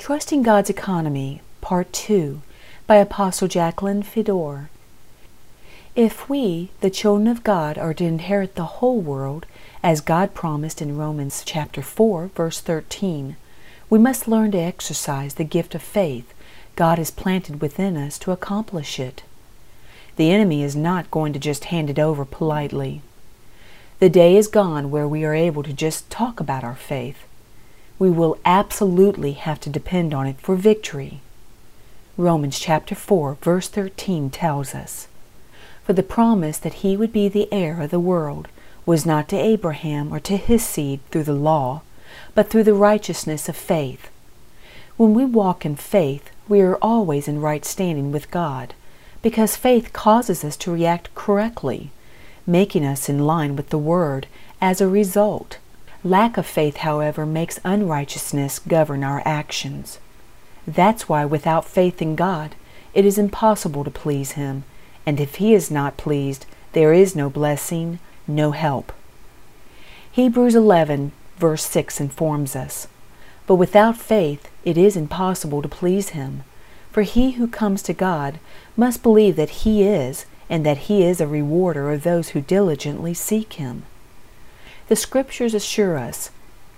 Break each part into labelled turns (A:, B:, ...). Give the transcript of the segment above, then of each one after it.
A: Trusting God's Economy, Part 2, by Apostle Jacqueline Fedor. If we, the children of God, are to inherit the whole world, as God promised in Romans chapter 4, verse 13, we must learn to exercise the gift of faith God has planted within us to accomplish it. The enemy is not going to just hand it over politely. The day is gone where we are able to just talk about our faith we will absolutely have to depend on it for victory. Romans chapter 4 verse 13 tells us, For the promise that he would be the heir of the world was not to Abraham or to his seed through the law, but through the righteousness of faith. When we walk in faith, we are always in right standing with God, because faith causes us to react correctly, making us in line with the Word as a result. Lack of faith, however, makes unrighteousness govern our actions. That's why without faith in God, it is impossible to please Him, and if He is not pleased, there is no blessing, no help. Hebrews 11, verse 6 informs us But without faith, it is impossible to please Him. For he who comes to God must believe that He is, and that He is a rewarder of those who diligently seek Him. The Scriptures assure us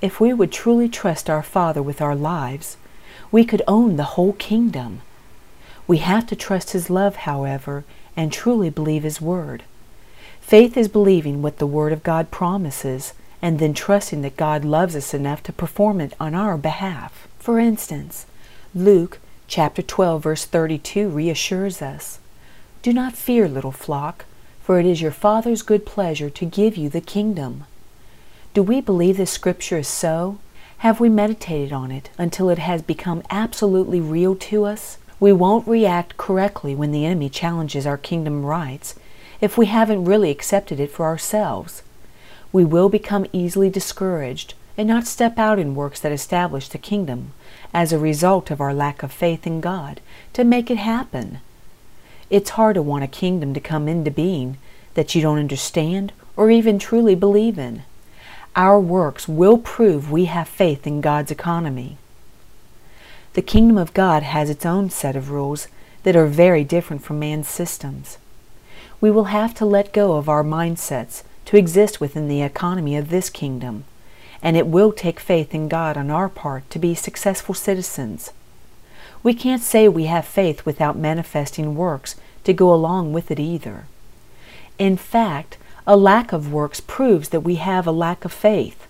A: if we would truly trust our Father with our lives, we could own the whole kingdom. We have to trust His love, however, and truly believe His Word. Faith is believing what the Word of God promises and then trusting that God loves us enough to perform it on our behalf. For instance, Luke chapter 12 verse 32 reassures us, Do not fear, little flock, for it is your Father's good pleasure to give you the kingdom. Do we believe this scripture is so? Have we meditated on it until it has become absolutely real to us? We won't react correctly when the enemy challenges our kingdom rights if we haven't really accepted it for ourselves. We will become easily discouraged and not step out in works that establish the kingdom as a result of our lack of faith in God to make it happen. It's hard to want a kingdom to come into being that you don't understand or even truly believe in our works will prove we have faith in God's economy. The kingdom of God has its own set of rules that are very different from man's systems. We will have to let go of our mindsets to exist within the economy of this kingdom, and it will take faith in God on our part to be successful citizens. We can't say we have faith without manifesting works to go along with it either. In fact, a lack of works proves that we have a lack of faith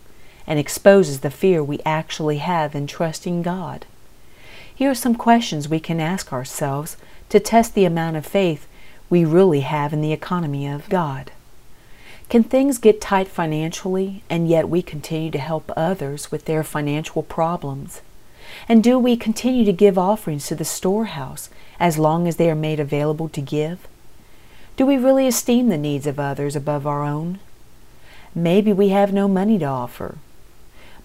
A: and exposes the fear we actually have in trusting God. Here are some questions we can ask ourselves to test the amount of faith we really have in the economy of God. Can things get tight financially and yet we continue to help others with their financial problems? And do we continue to give offerings to the storehouse as long as they are made available to give? Do we really esteem the needs of others above our own? Maybe we have no money to offer.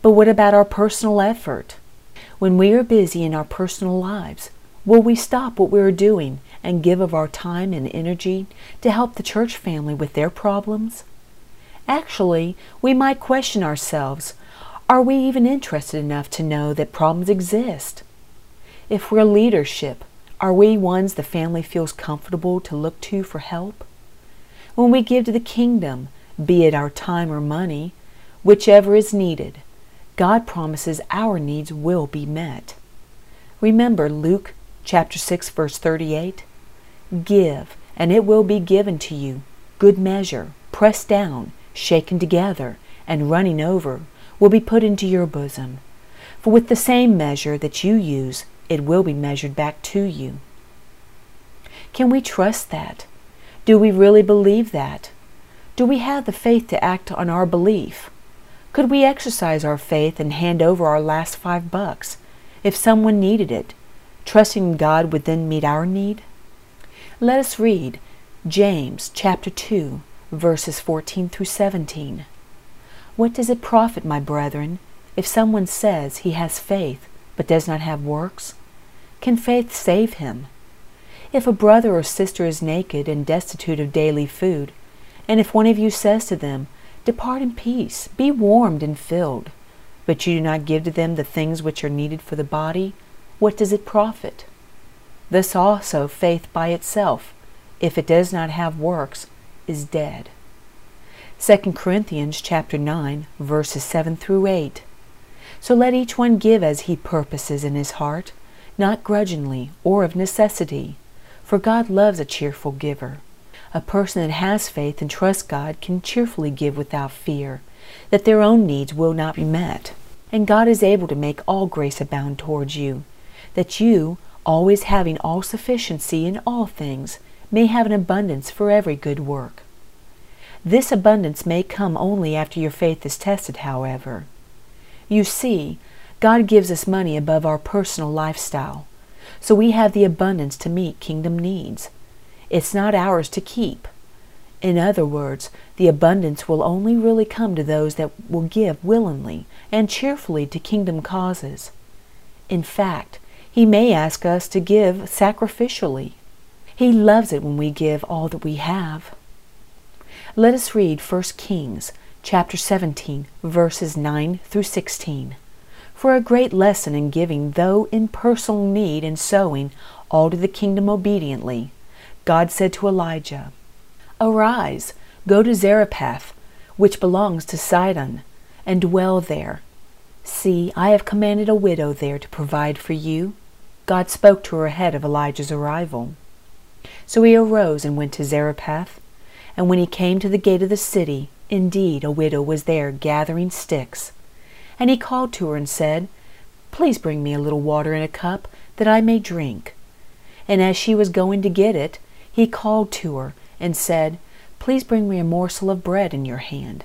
A: But what about our personal effort? When we are busy in our personal lives, will we stop what we are doing and give of our time and energy to help the church family with their problems? Actually, we might question ourselves are we even interested enough to know that problems exist? If we're leadership, are we ones the family feels comfortable to look to for help? When we give to the kingdom, be it our time or money, whichever is needed, God promises our needs will be met. Remember Luke chapter 6 verse 38? Give, and it will be given to you, good measure, pressed down, shaken together, and running over, will be put into your bosom. For with the same measure that you use, it will be measured back to you. Can we trust that? Do we really believe that? Do we have the faith to act on our belief? Could we exercise our faith and hand over our last five bucks if someone needed it, trusting God would then meet our need? Let us read James chapter 2, verses 14 through 17. What does it profit, my brethren, if someone says he has faith but does not have works? Can faith save him? If a brother or sister is naked and destitute of daily food, and if one of you says to them, Depart in peace, be warmed and filled, but you do not give to them the things which are needed for the body, what does it profit? Thus also faith by itself, if it does not have works, is dead. 2 Corinthians chapter 9 verses 7 through 8. So let each one give as he purposes in his heart, not grudgingly or of necessity, for God loves a cheerful giver. A person that has faith and trusts God can cheerfully give without fear that their own needs will not be met. And God is able to make all grace abound towards you, that you, always having all sufficiency in all things, may have an abundance for every good work. This abundance may come only after your faith is tested, however. You see, God gives us money above our personal lifestyle, so we have the abundance to meet kingdom needs. It's not ours to keep. In other words, the abundance will only really come to those that will give willingly and cheerfully to kingdom causes. In fact, He may ask us to give sacrificially. He loves it when we give all that we have. Let us read 1 Kings chapter 17 verses 9 through 16 for a great lesson in giving though in personal need and sowing all to the kingdom obediently. God said to Elijah, Arise, go to Zarephath, which belongs to Sidon, and dwell there. See, I have commanded a widow there to provide for you. God spoke to her ahead of Elijah's arrival. So he arose and went to Zarephath. And when he came to the gate of the city, indeed a widow was there gathering sticks. And he called to her and said, Please bring me a little water in a cup, that I may drink. And as she was going to get it, he called to her and said, Please bring me a morsel of bread in your hand.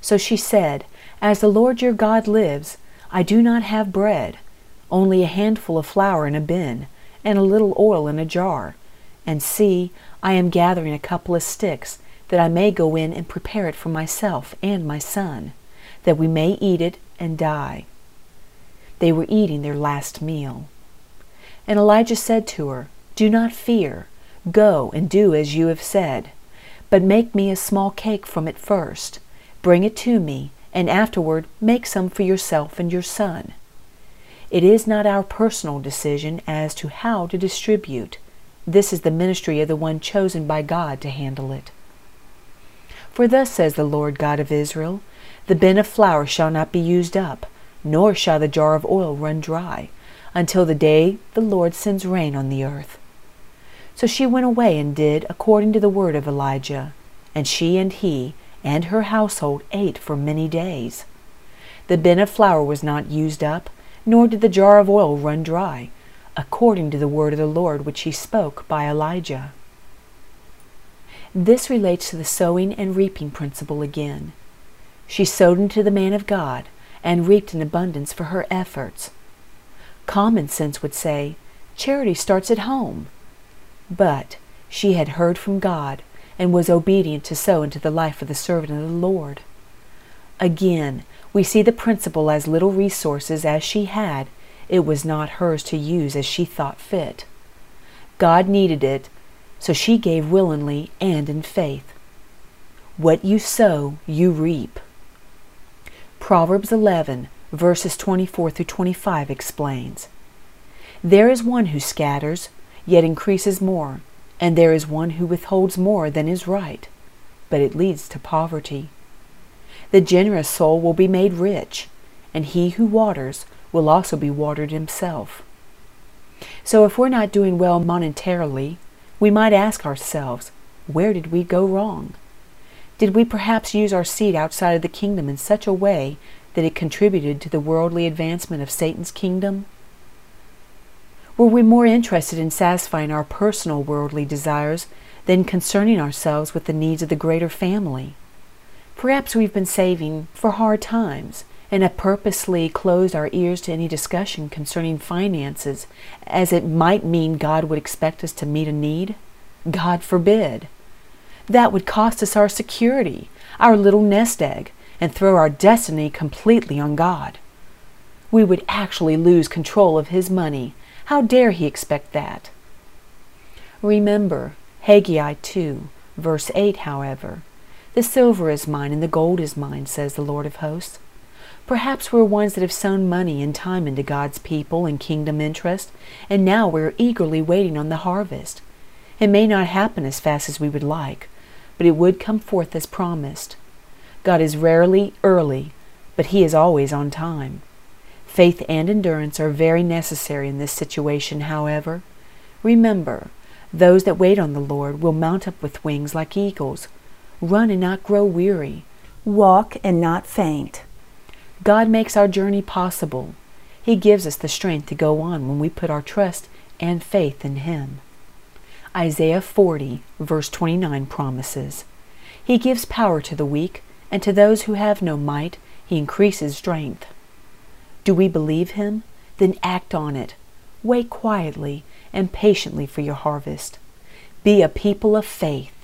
A: So she said, As the Lord your God lives, I do not have bread, only a handful of flour in a bin, and a little oil in a jar. And see, I am gathering a couple of sticks, that I may go in and prepare it for myself and my son, that we may eat it and die. They were eating their last meal. And Elijah said to her, do not fear. Go and do as you have said. But make me a small cake from it first. Bring it to me, and afterward make some for yourself and your son. It is not our personal decision as to how to distribute. This is the ministry of the one chosen by God to handle it. For thus says the Lord God of Israel The bin of flour shall not be used up, nor shall the jar of oil run dry, until the day the Lord sends rain on the earth. So she went away and did according to the word of Elijah. And she and he and her household ate for many days. The bin of flour was not used up, nor did the jar of oil run dry, according to the word of the Lord which he spoke by Elijah. This relates to the sowing and reaping principle again. She sowed into the man of God and reaped in abundance for her efforts. Common sense would say, charity starts at home. But she had heard from God and was obedient to sow into the life of the servant of the Lord. Again, we see the principle as little resources as she had, it was not hers to use as she thought fit. God needed it, so she gave willingly and in faith. What you sow, you reap. Proverbs 11, verses 24 through 25 explains There is one who scatters, yet increases more, and there is one who withholds more than is right, but it leads to poverty. The generous soul will be made rich, and he who waters will also be watered himself. So if we're not doing well monetarily, we might ask ourselves, where did we go wrong? Did we perhaps use our seed outside of the kingdom in such a way that it contributed to the worldly advancement of Satan's kingdom? Were we more interested in satisfying our personal worldly desires than concerning ourselves with the needs of the greater family? Perhaps we've been saving for hard times and have purposely closed our ears to any discussion concerning finances as it might mean God would expect us to meet a need? God forbid. That would cost us our security, our little nest egg, and throw our destiny completely on God. We would actually lose control of His money how dare he expect that? Remember, Haggai 2, verse 8, however, The silver is mine and the gold is mine, says the Lord of hosts. Perhaps we're ones that have sown money and time into God's people and kingdom interest, and now we're eagerly waiting on the harvest. It may not happen as fast as we would like, but it would come forth as promised. God is rarely early, but He is always on time. Faith and endurance are very necessary in this situation, however. Remember, those that wait on the Lord will mount up with wings like eagles, run and not grow weary,
B: walk and not faint.
A: God makes our journey possible. He gives us the strength to go on when we put our trust and faith in Him. Isaiah 40, verse 29 promises He gives power to the weak, and to those who have no might, He increases strength. Do we believe Him? Then act on it. Wait quietly and patiently for your harvest. Be a people of faith.